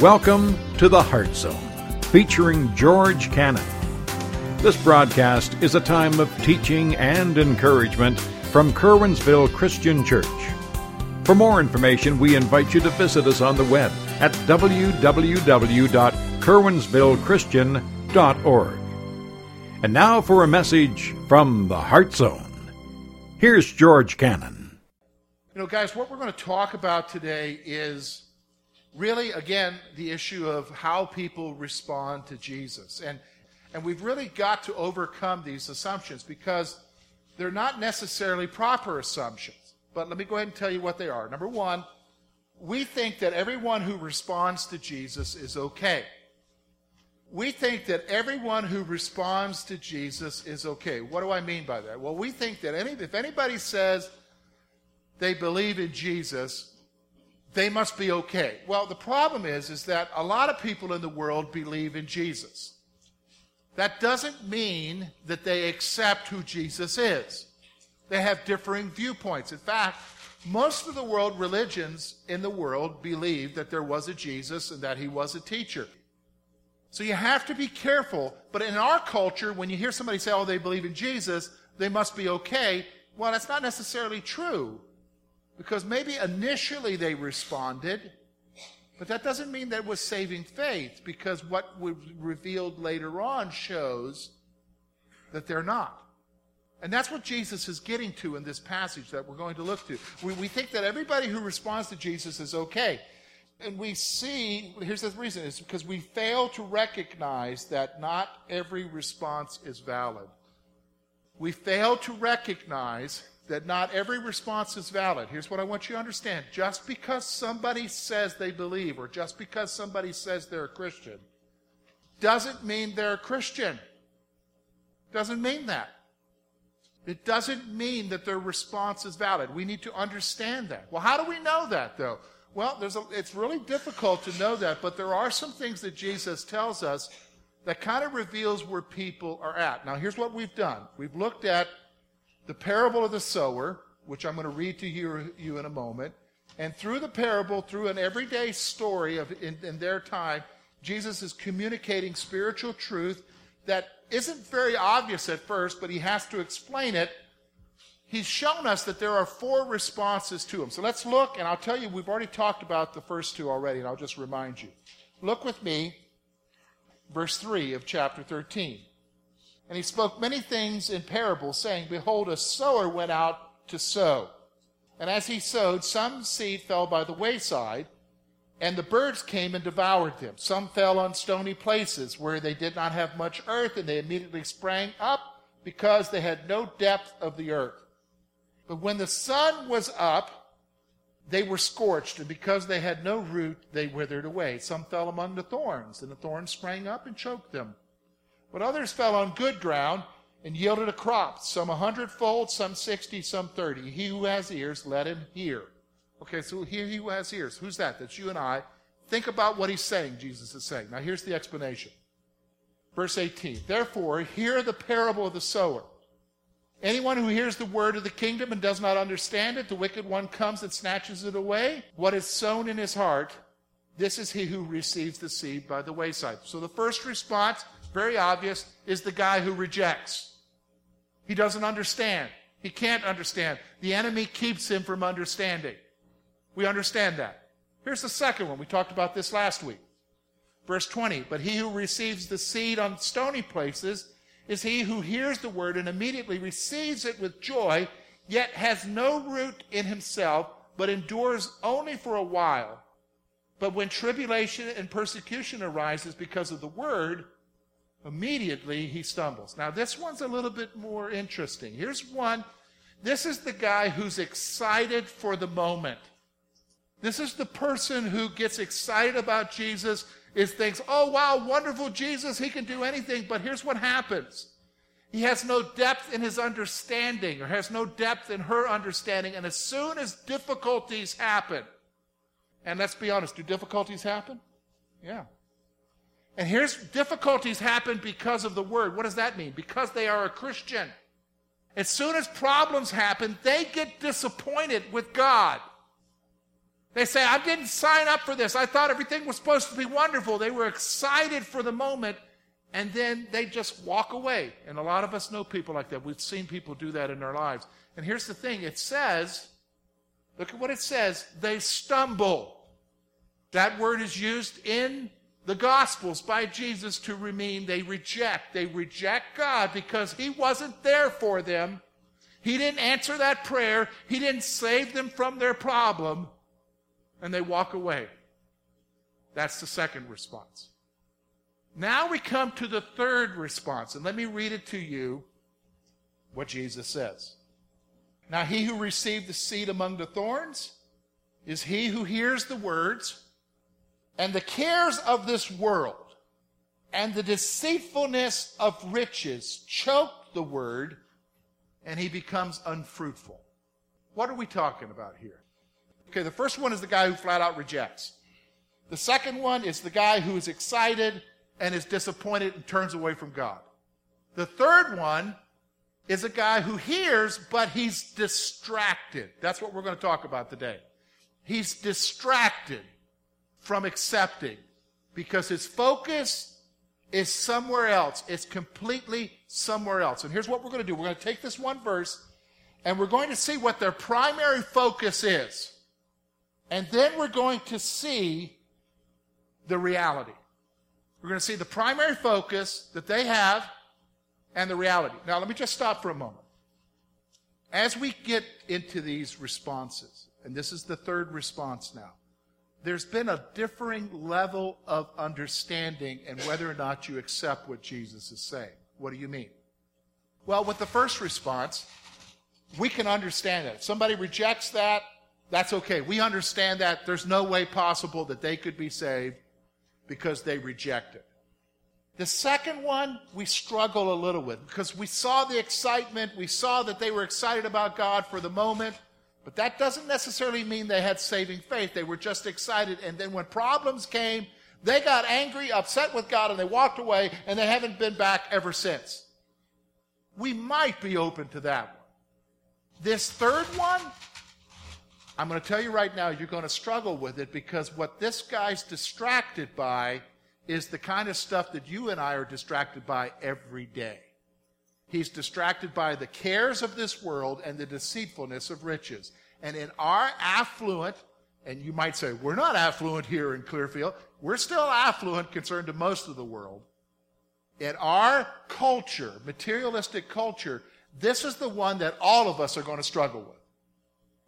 Welcome to the Heart Zone, featuring George Cannon. This broadcast is a time of teaching and encouragement from Curwensville Christian Church. For more information, we invite you to visit us on the web at www.curwensvillechristian.org. And now for a message from the Heart Zone. Here's George Cannon. You know, guys, what we're going to talk about today is really, again, the issue of how people respond to Jesus. And, and we've really got to overcome these assumptions because they're not necessarily proper assumptions. But let me go ahead and tell you what they are. Number one, we think that everyone who responds to Jesus is okay. We think that everyone who responds to Jesus is okay. What do I mean by that? Well, we think that any, if anybody says they believe in Jesus, they must be okay. Well, the problem is, is that a lot of people in the world believe in Jesus. That doesn't mean that they accept who Jesus is. They have differing viewpoints. In fact, most of the world religions in the world believe that there was a Jesus and that he was a teacher. So you have to be careful. But in our culture, when you hear somebody say, oh, they believe in Jesus, they must be okay, well, that's not necessarily true. Because maybe initially they responded, but that doesn't mean that was saving faith, because what was revealed later on shows that they're not. And that's what Jesus is getting to in this passage that we're going to look to. We, we think that everybody who responds to Jesus is okay. And we see, here's the reason, is because we fail to recognize that not every response is valid. We fail to recognize that not every response is valid. Here's what I want you to understand. Just because somebody says they believe, or just because somebody says they're a Christian, doesn't mean they're a Christian. Doesn't mean that. It doesn't mean that their response is valid. We need to understand that. Well, how do we know that, though? Well, a, it's really difficult to know that, but there are some things that Jesus tells us that kind of reveals where people are at. Now, here's what we've done. We've looked at the parable of the sower, which I'm going to read to you, in a moment. And through the parable, through an everyday story of in, in their time, Jesus is communicating spiritual truth that isn't very obvious at first, but he has to explain it. He's shown us that there are four responses to him. So let's look, and I'll tell you, we've already talked about the first two already, and I'll just remind you. Look with me, verse 3 of chapter 13. And he spoke many things in parables, saying, Behold, a sower went out to sow. And as he sowed, some seed fell by the wayside, and the birds came and devoured them. Some fell on stony places where they did not have much earth, and they immediately sprang up because they had no depth of the earth. But when the sun was up, they were scorched, and because they had no root, they withered away. Some fell among the thorns, and the thorns sprang up and choked them. But others fell on good ground and yielded a crop, some a hundredfold, some sixty, some thirty. He who has ears, let him hear. Okay, so he who has ears. Who's that? That's you and I. Think about what he's saying, Jesus is saying. Now here's the explanation. Verse 18. Therefore, hear the parable of the sower. Anyone who hears the word of the kingdom and does not understand it, the wicked one comes and snatches it away. What is sown in his heart, this is he who receives the seed by the wayside. So the first response very obvious, is the guy who rejects. He doesn't understand. He can't understand. The enemy keeps him from understanding. We understand that. Here's the second one. We talked about this last week. Verse 20. But he who receives the seed on stony places is he who hears the word and immediately receives it with joy, yet has no root in himself, but endures only for a while. But when tribulation and persecution arises because of the word, Immediately he stumbles. Now, this one's a little bit more interesting. Here's one. This is the guy who's excited for the moment. This is the person who gets excited about Jesus, is thinks, oh wow, wonderful Jesus, he can do anything. But here's what happens. He has no depth in his understanding or has no depth in her understanding. And as soon as difficulties happen, and let's be honest, do difficulties happen? Yeah. And here's difficulties happen because of the word. What does that mean? Because they are a Christian. As soon as problems happen, they get disappointed with God. They say, I didn't sign up for this. I thought everything was supposed to be wonderful. They were excited for the moment, and then they just walk away. And a lot of us know people like that. We've seen people do that in their lives. And here's the thing it says, look at what it says, they stumble. That word is used in the Gospels by Jesus to remain. they reject. They reject God because He wasn't there for them. He didn't answer that prayer. He didn't save them from their problem. And they walk away. That's the second response. Now we come to the third response. And let me read it to you what Jesus says. Now, he who received the seed among the thorns is he who hears the words and the cares of this world and the deceitfulness of riches choke the word and he becomes unfruitful. What are we talking about here? Okay, the first one is the guy who flat out rejects. The second one is the guy who is excited and is disappointed and turns away from God. The third one is a guy who hears, but he's distracted. That's what we're going to talk about today. He's distracted from accepting because his focus is somewhere else. It's completely somewhere else. And here's what we're going to do we're going to take this one verse and we're going to see what their primary focus is. And then we're going to see the reality. We're going to see the primary focus that they have and the reality. Now, let me just stop for a moment. As we get into these responses, and this is the third response now, there's been a differing level of understanding and whether or not you accept what Jesus is saying. What do you mean? Well, with the first response, we can understand that. If somebody rejects that, that's okay. We understand that there's no way possible that they could be saved because they reject it. The second one, we struggle a little with because we saw the excitement. We saw that they were excited about God for the moment. But that doesn't necessarily mean they had saving faith. They were just excited. And then when problems came, they got angry, upset with God, and they walked away, and they haven't been back ever since. We might be open to that one. This third one, I'm going to tell you right now, you're going to struggle with it because what this guy's distracted by is the kind of stuff that you and I are distracted by every day. He's distracted by the cares of this world and the deceitfulness of riches. And in our affluent, and you might say, we're not affluent here in Clearfield. We're still affluent concerned to most of the world. In our culture, materialistic culture, this is the one that all of us are going to struggle with.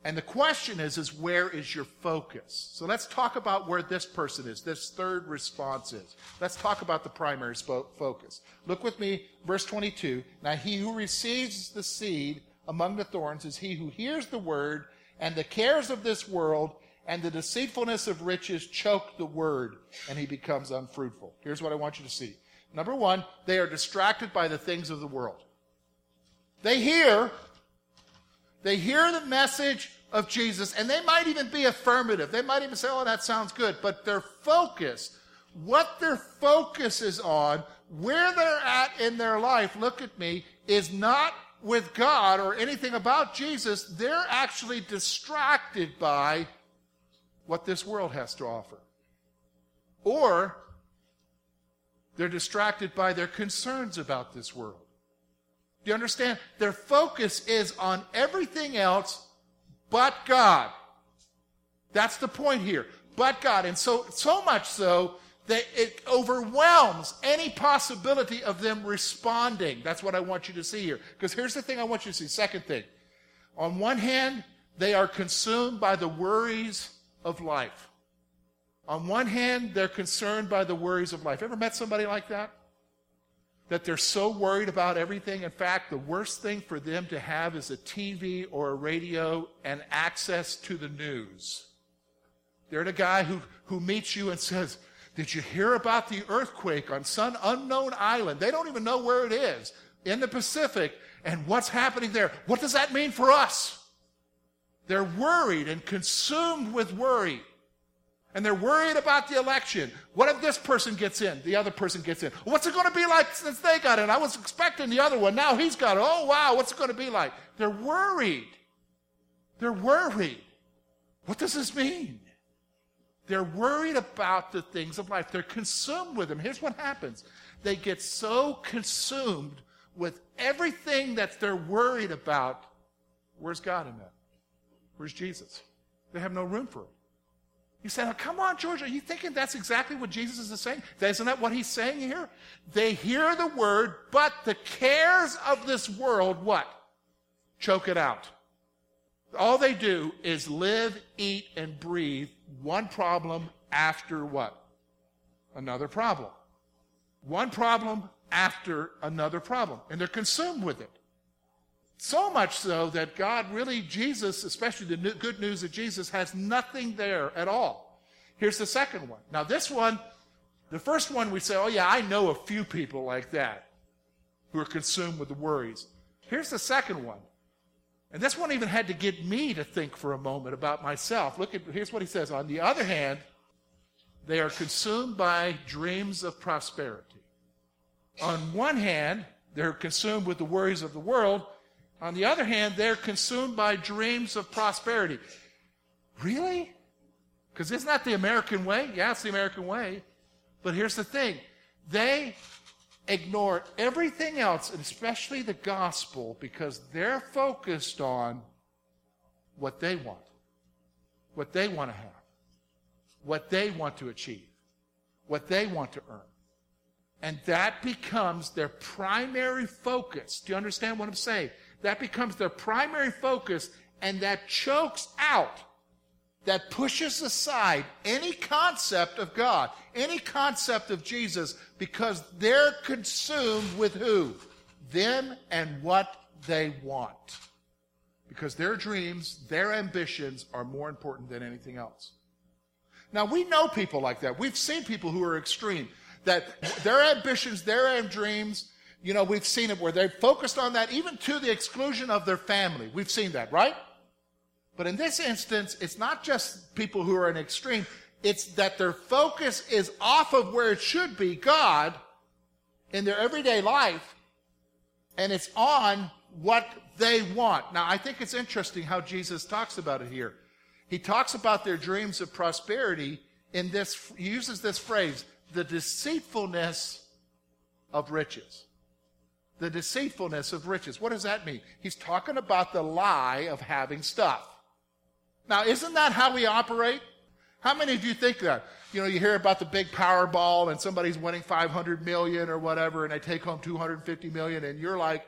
And the question is, is where is your focus? So let's talk about where this person is, this third response is. Let's talk about the primary focus. Look with me, verse 22. Now he who receives the seed among the thorns is he who hears the word, and the cares of this world and the deceitfulness of riches choke the word, and he becomes unfruitful. Here's what I want you to see. Number one, they are distracted by the things of the world. They hear, they hear the message of Jesus, and they might even be affirmative. They might even say, oh, that sounds good. But their focus, what their focus is on, where they're at in their life, look at me, is not with God or anything about Jesus. They're actually distracted by what this world has to offer. Or they're distracted by their concerns about this world. Do you understand? Their focus is on everything else but God. That's the point here. But God. And so, so much so that it overwhelms any possibility of them responding. That's what I want you to see here. Because here's the thing I want you to see. Second thing. On one hand, they are consumed by the worries of life. On one hand, they're concerned by the worries of life. Ever met somebody like that? that they're so worried about everything. In fact, the worst thing for them to have is a TV or a radio and access to the news. They're the guy who, who meets you and says, Did you hear about the earthquake on some unknown island? They don't even know where it is in the Pacific and what's happening there. What does that mean for us? They're worried and consumed with worry. And they're worried about the election. What if this person gets in? The other person gets in. What's it going to be like since they got in? I was expecting the other one. Now he's got it. Oh, wow. What's it going to be like? They're worried. They're worried. What does this mean? They're worried about the things of life. They're consumed with them. Here's what happens they get so consumed with everything that they're worried about. Where's God in that? Where's Jesus? They have no room for it. You say, oh, come on, George, are you thinking that's exactly what Jesus is saying? Isn't that what he's saying here? They hear the word, but the cares of this world, what? Choke it out. All they do is live, eat, and breathe one problem after what? Another problem. One problem after another problem. And they're consumed with it. So much so that God really, Jesus, especially the good news of Jesus, has nothing there at all. Here's the second one. Now, this one, the first one we say, oh, yeah, I know a few people like that who are consumed with the worries. Here's the second one. And this one even had to get me to think for a moment about myself. Look at, here's what he says. On the other hand, they are consumed by dreams of prosperity. On one hand, they're consumed with the worries of the world. On the other hand, they're consumed by dreams of prosperity. Really? Because isn't that the American way? Yeah, it's the American way. But here's the thing they ignore everything else, and especially the gospel, because they're focused on what they want, what they want to have, what they want to achieve, what they want to earn. And that becomes their primary focus. Do you understand what I'm saying? That becomes their primary focus, and that chokes out, that pushes aside any concept of God, any concept of Jesus, because they're consumed with who? Them and what they want. Because their dreams, their ambitions are more important than anything else. Now, we know people like that. We've seen people who are extreme, that their ambitions, their dreams, you know, we've seen it where they've focused on that even to the exclusion of their family. We've seen that, right? But in this instance, it's not just people who are in extreme, it's that their focus is off of where it should be, God, in their everyday life, and it's on what they want. Now, I think it's interesting how Jesus talks about it here. He talks about their dreams of prosperity in this, he uses this phrase, the deceitfulness of riches the deceitfulness of riches. What does that mean? He's talking about the lie of having stuff. Now, isn't that how we operate? How many of you think that? You know, you hear about the big Powerball and somebody's winning 500 million or whatever and they take home 250 million and you're like,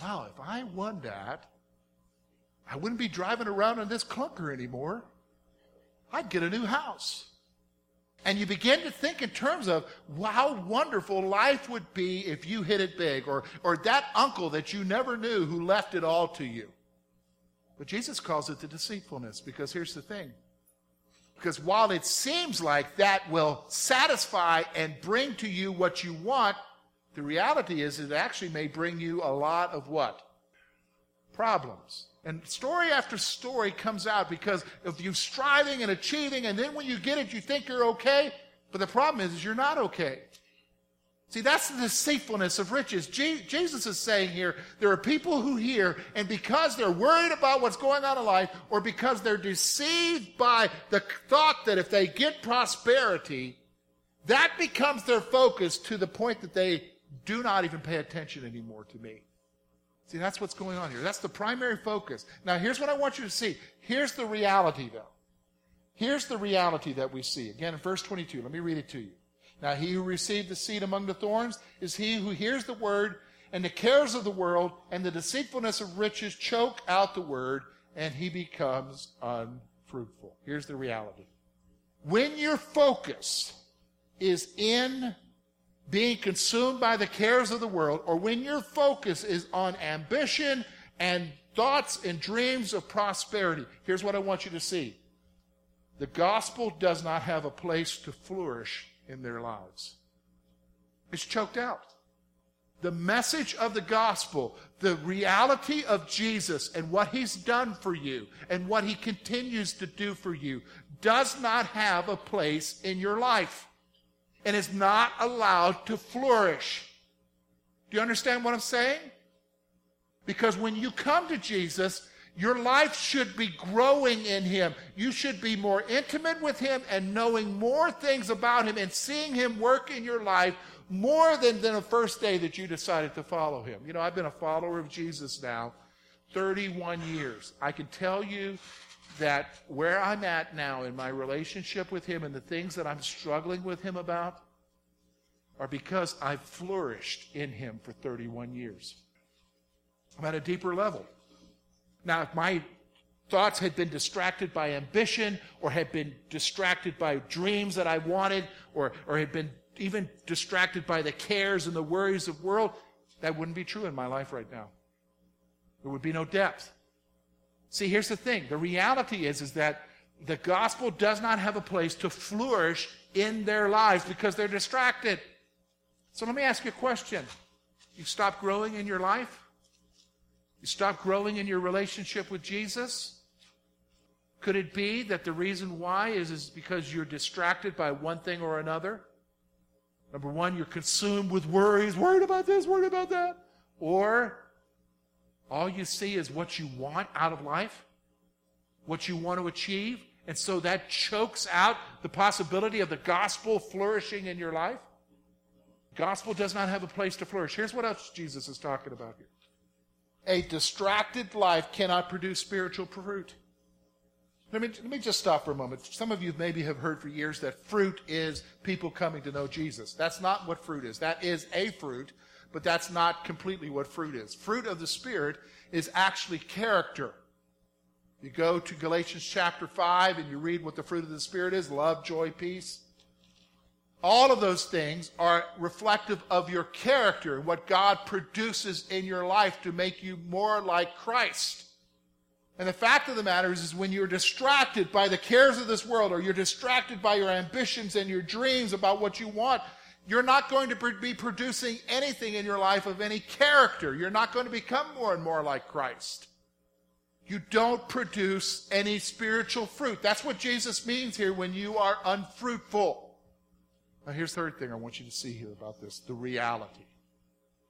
wow, if I won that, I wouldn't be driving around in this clunker anymore. I'd get a new house. And you begin to think in terms of how wonderful life would be if you hit it big, or, or that uncle that you never knew who left it all to you. But Jesus calls it the deceitfulness, because here's the thing. Because while it seems like that will satisfy and bring to you what you want, the reality is it actually may bring you a lot of what? Problems. And story after story comes out because of you striving and achieving, and then when you get it, you think you're okay. But the problem is, is you're not okay. See, that's the deceitfulness of riches. Je- Jesus is saying here there are people who hear, and because they're worried about what's going on in life, or because they're deceived by the thought that if they get prosperity, that becomes their focus to the point that they do not even pay attention anymore to me. See, that's what's going on here. That's the primary focus. Now, here's what I want you to see. Here's the reality, though. Here's the reality that we see. Again, in verse 22, let me read it to you. Now, he who received the seed among the thorns is he who hears the word, and the cares of the world and the deceitfulness of riches choke out the word, and he becomes unfruitful. Here's the reality. When your focus is in being consumed by the cares of the world, or when your focus is on ambition and thoughts and dreams of prosperity, here's what I want you to see. The gospel does not have a place to flourish in their lives. It's choked out. The message of the gospel, the reality of Jesus and what he's done for you and what he continues to do for you does not have a place in your life and is not allowed to flourish. Do you understand what I'm saying? Because when you come to Jesus, Your life should be growing in Him. You should be more intimate with Him and knowing more things about Him and seeing Him work in your life more than, than the first day that you decided to follow Him. You know, I've been a follower of Jesus now 31 years. I can tell you that where I'm at now in my relationship with Him and the things that I'm struggling with Him about are because I've flourished in Him for 31 years. I'm at a deeper level. Now, if my thoughts had been distracted by ambition or had been distracted by dreams that I wanted or, or had been even distracted by the cares and the worries of the world, that wouldn't be true in my life right now. There would be no depth. See, here's the thing. The reality is, is that the gospel does not have a place to flourish in their lives because they're distracted. So let me ask you a question. You stop growing in your life? You stop growing in your relationship with Jesus? Could it be that the reason why is, is because you're distracted by one thing or another? Number one, you're consumed with worries, worried about this, worried about that. Or all you see is what you want out of life, what you want to achieve, and so that chokes out the possibility of the gospel flourishing in your life. Gospel does not have a place to flourish. Here's what else Jesus is talking about here. A distracted life cannot produce spiritual fruit. Let me, let me just stop for a moment. Some of you maybe have heard for years that fruit is people coming to know Jesus. That's not what fruit is. That is a fruit, but that's not completely what fruit is. Fruit of the Spirit is actually character. You go to Galatians chapter 5 and you read what the fruit of the Spirit is love, joy, peace. All of those things are reflective of your character, what God produces in your life to make you more like Christ. And the fact of the matter is, is when you're distracted by the cares of this world or you're distracted by your ambitions and your dreams about what you want, you're not going to be producing anything in your life of any character. You're not going to become more and more like Christ. You don't produce any spiritual fruit. That's what Jesus means here when you are unfruitful. Now, here's the third thing I want you to see here about this the reality.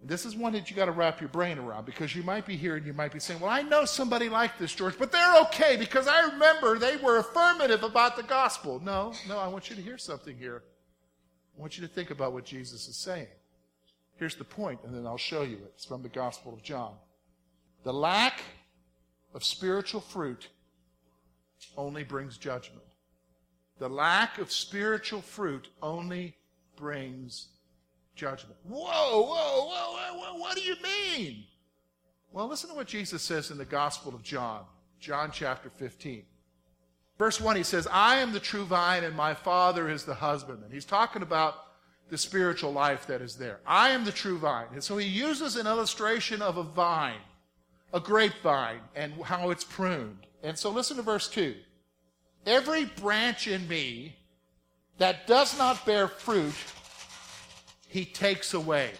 This is one that you got to wrap your brain around because you might be here and you might be saying, Well, I know somebody like this, George, but they're okay because I remember they were affirmative about the gospel. No, no, I want you to hear something here. I want you to think about what Jesus is saying. Here's the point, and then I'll show you it. It's from the Gospel of John. The lack of spiritual fruit only brings judgment. The lack of spiritual fruit only brings judgment. Whoa, whoa, whoa, whoa, what do you mean? Well, listen to what Jesus says in the Gospel of John, John chapter 15. Verse 1, he says, I am the true vine and my Father is the husbandman. He's talking about the spiritual life that is there. I am the true vine. And so he uses an illustration of a vine, a grapevine, and how it's pruned. And so listen to verse 2. Every branch in me that does not bear fruit, he takes away.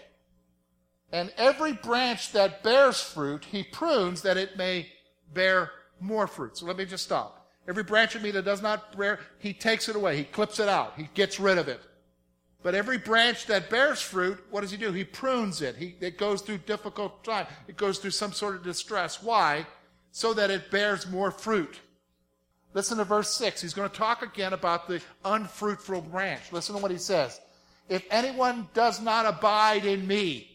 And every branch that bears fruit, he prunes that it may bear more fruit. So let me just stop. Every branch in me that does not bear, he takes it away. He clips it out. He gets rid of it. But every branch that bears fruit, what does he do? He prunes it. He, it goes through difficult time. It goes through some sort of distress. Why? So that it bears more fruit. Listen to verse 6. He's going to talk again about the unfruitful branch. Listen to what he says. If anyone does not abide in me,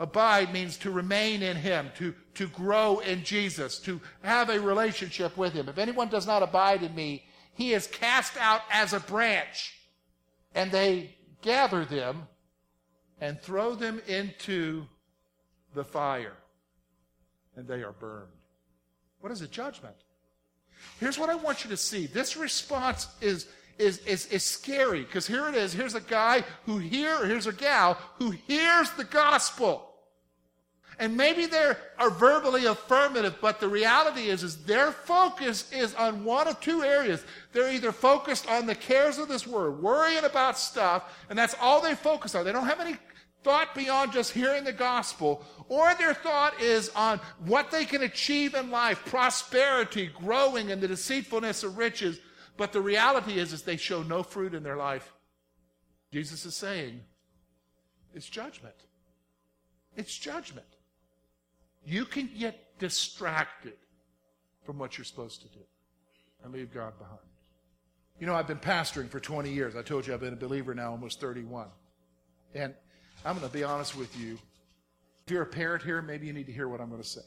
Abide means to remain in Him, to, to grow in Jesus, to have a relationship with Him. If anyone does not abide in me, he is cast out as a branch, and they gather them and throw them into the fire, and they are burned. What is a judgment? Here's what I want you to see. This response is, is, is, is scary because here it is. Here's a guy who hear, here's a gal who hears the gospel and maybe they are verbally affirmative, but the reality is, is their focus is on one of two areas. They're either focused on the cares of this world, worrying about stuff, and that's all they focus on. They don't have any thought beyond just hearing the gospel, or their thought is on what they can achieve in life, prosperity, growing, and the deceitfulness of riches. But the reality is, is they show no fruit in their life. Jesus is saying, it's judgment. It's judgment. You can get distracted from what you're supposed to do and leave God behind. You know, I've been pastoring for 20 years. I told you I've been a believer now almost 31. And I'm going to be honest with you. If you're a parent here, maybe you need to hear what I'm going to say.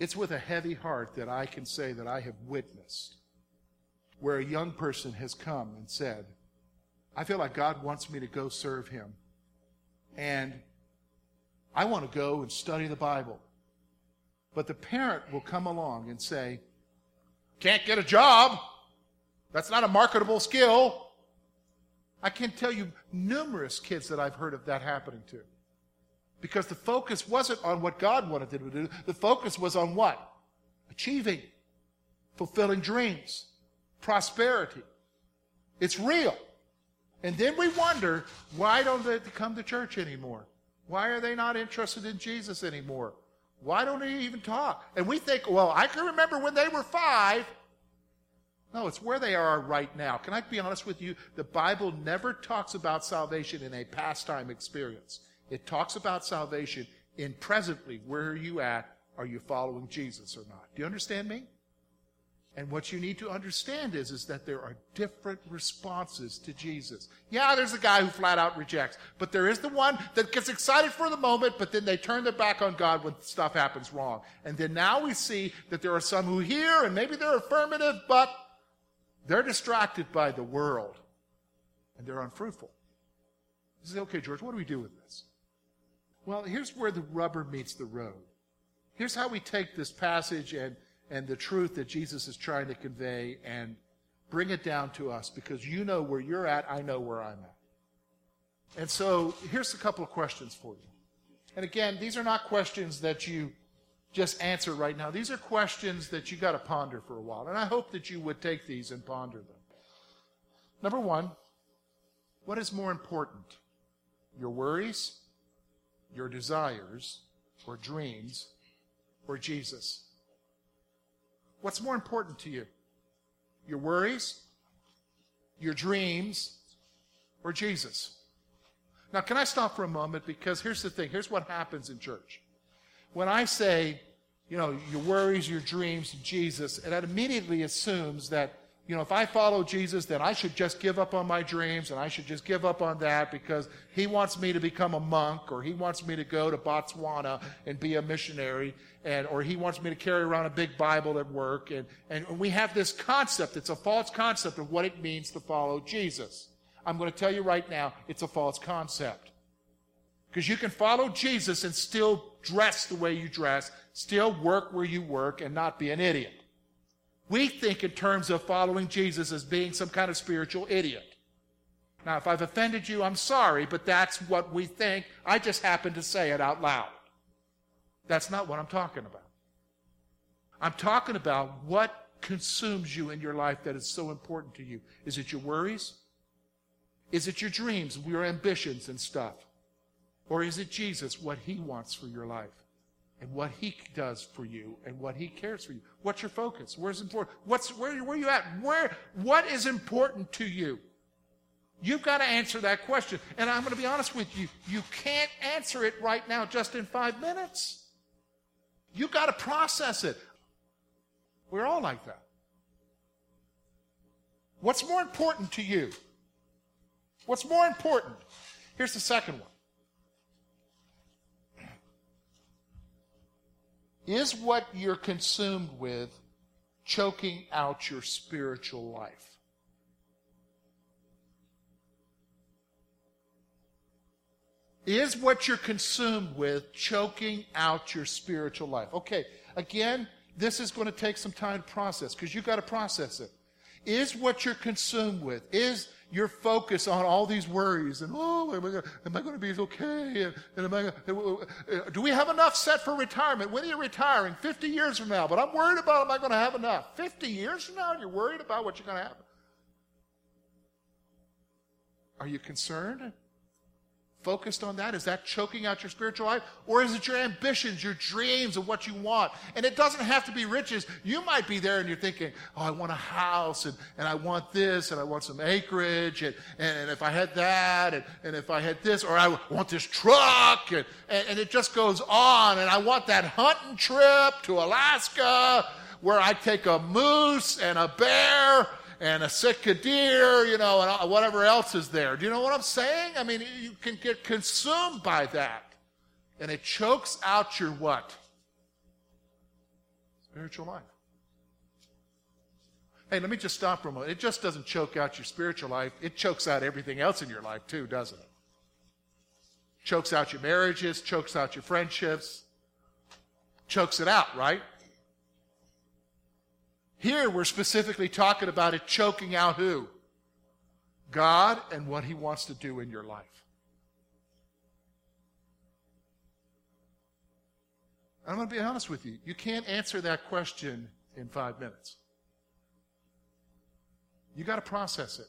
It's with a heavy heart that I can say that I have witnessed where a young person has come and said, I feel like God wants me to go serve him. And I want to go and study the Bible. But the parent will come along and say, Can't get a job. That's not a marketable skill. I can tell you numerous kids that I've heard of that happening to. Because the focus wasn't on what God wanted them to do, the focus was on what? Achieving, fulfilling dreams, prosperity. It's real. And then we wonder why don't they come to church anymore? Why are they not interested in Jesus anymore? Why don't they even talk? And we think, well, I can remember when they were five. No, it's where they are right now. Can I be honest with you? The Bible never talks about salvation in a pastime experience. It talks about salvation in presently. Where are you at? Are you following Jesus or not? Do you understand me? And what you need to understand is, is that there are different responses to Jesus. Yeah, there's a guy who flat out rejects, but there is the one that gets excited for the moment, but then they turn their back on God when stuff happens wrong. And then now we see that there are some who hear, and maybe they're affirmative, but they're distracted by the world, and they're unfruitful. You say, okay, George, what do we do with this? Well, here's where the rubber meets the road. Here's how we take this passage and and the truth that Jesus is trying to convey and bring it down to us because you know where you're at, I know where I'm at. And so here's a couple of questions for you. And again, these are not questions that you just answer right now. These are questions that you got to ponder for a while. And I hope that you would take these and ponder them. Number one, what is more important? Your worries, your desires, or dreams, or Jesus? What's more important to you? Your worries, your dreams, or Jesus? Now, can I stop for a moment? Because here's the thing here's what happens in church. When I say, you know, your worries, your dreams, Jesus, and that immediately assumes that you know, if I follow Jesus, then I should just give up on my dreams and I should just give up on that because he wants me to become a monk or he wants me to go to Botswana and be a missionary and, or he wants me to carry around a big Bible at work. And, and we have this concept. It's a false concept of what it means to follow Jesus. I'm going to tell you right now, it's a false concept. Because you can follow Jesus and still dress the way you dress, still work where you work, and not be an idiot. We think in terms of following Jesus as being some kind of spiritual idiot. Now, if I've offended you, I'm sorry, but that's what we think. I just happen to say it out loud. That's not what I'm talking about. I'm talking about what consumes you in your life that is so important to you. Is it your worries? Is it your dreams, your ambitions and stuff? Or is it Jesus, what he wants for your life? And what he does for you and what he cares for you. What's your focus? Where's important? What's where, where are you at? Where what is important to you? You've got to answer that question. And I'm going to be honest with you, you can't answer it right now just in five minutes. You've got to process it. We're all like that. What's more important to you? What's more important? Here's the second one. Is what you're consumed with choking out your spiritual life? Is what you're consumed with choking out your spiritual life? Okay, again, this is going to take some time to process because you've got to process it. Is what you're consumed with, is your focus on all these worries and oh, am I going, am I going to be okay? And, and am I uh, do we have enough set for retirement? When are you retiring? 50 years from now. But I'm worried about am I going to have enough? 50 years from now, and you're worried about what you're going to have. Are you concerned? Focused on that? Is that choking out your spiritual life? Or is it your ambitions, your dreams of what you want? And it doesn't have to be riches. You might be there and you're thinking, oh, I want a house and, and I want this and I want some acreage and, and, and if I had that and, and if I had this or I want this truck and, and, and it just goes on and I want that hunting trip to Alaska where I take a moose and a bear and a sitka deer, you know, and whatever else is there. Do you know what I'm saying? I mean, you can get consumed by that. And it chokes out your what? Spiritual life. Hey, let me just stop for a moment. It just doesn't choke out your spiritual life, it chokes out everything else in your life, too, doesn't it? Chokes out your marriages, chokes out your friendships, chokes it out, right? Here we're specifically talking about it choking out who? God and what He wants to do in your life. I'm going to be honest with you. You can't answer that question in five minutes. You got to process it.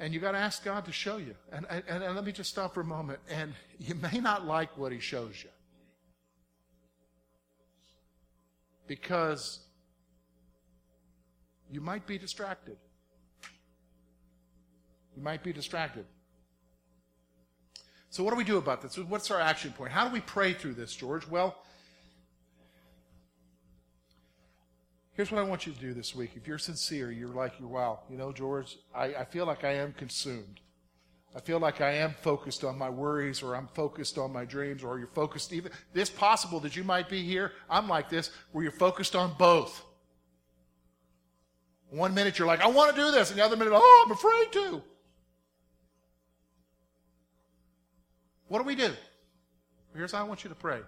And you got to ask God to show you. And, and, and let me just stop for a moment. And you may not like what He shows you. Because you might be distracted. You might be distracted. So, what do we do about this? What's our action point? How do we pray through this, George? Well, Here's what I want you to do this week. If you're sincere, you're like, wow, you know, George, I, I feel like I am consumed. I feel like I am focused on my worries or I'm focused on my dreams or you're focused even, it's possible that you might be here. I'm like this, where you're focused on both. One minute you're like, I want to do this. And the other minute, oh, I'm afraid to. What do we do? Here's how I want you to pray.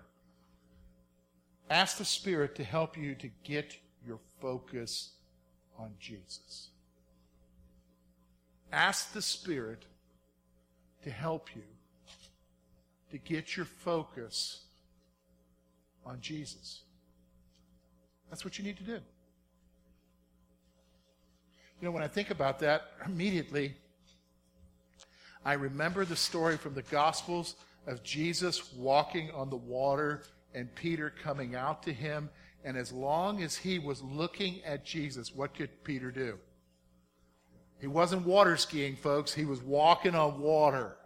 Ask the Spirit to help you to get your focus on Jesus. Ask the Spirit to help you to get your focus on Jesus. That's what you need to do. You know, when I think about that, immediately I remember the story from the Gospels of Jesus walking on the water and Peter coming out to him and as long as he was looking at Jesus, what could Peter do? He wasn't water skiing, folks. He was walking on water.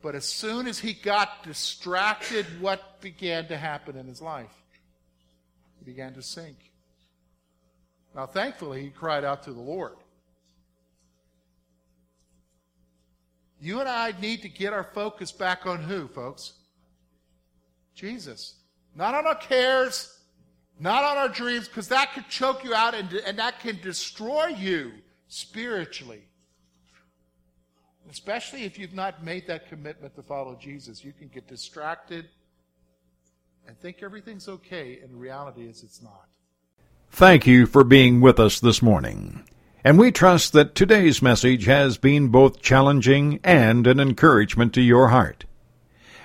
But as soon as he got distracted, what began to happen in his life? He began to sink. Now, thankfully, he cried out to the Lord. You and I need to get our focus back on who, folks? Jesus. Not on our cares, not on our dreams, because that could choke you out and, and that can destroy you spiritually. Especially if you've not made that commitment to follow Jesus. You can get distracted and think everything's okay, and the reality is it's not. Thank you for being with us this morning. And we trust that today's message has been both challenging and an encouragement to your heart.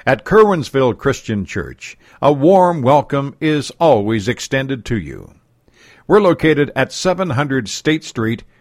At Curwensville Christian Church, a warm welcome is always extended to you. We're located at 700 State Street,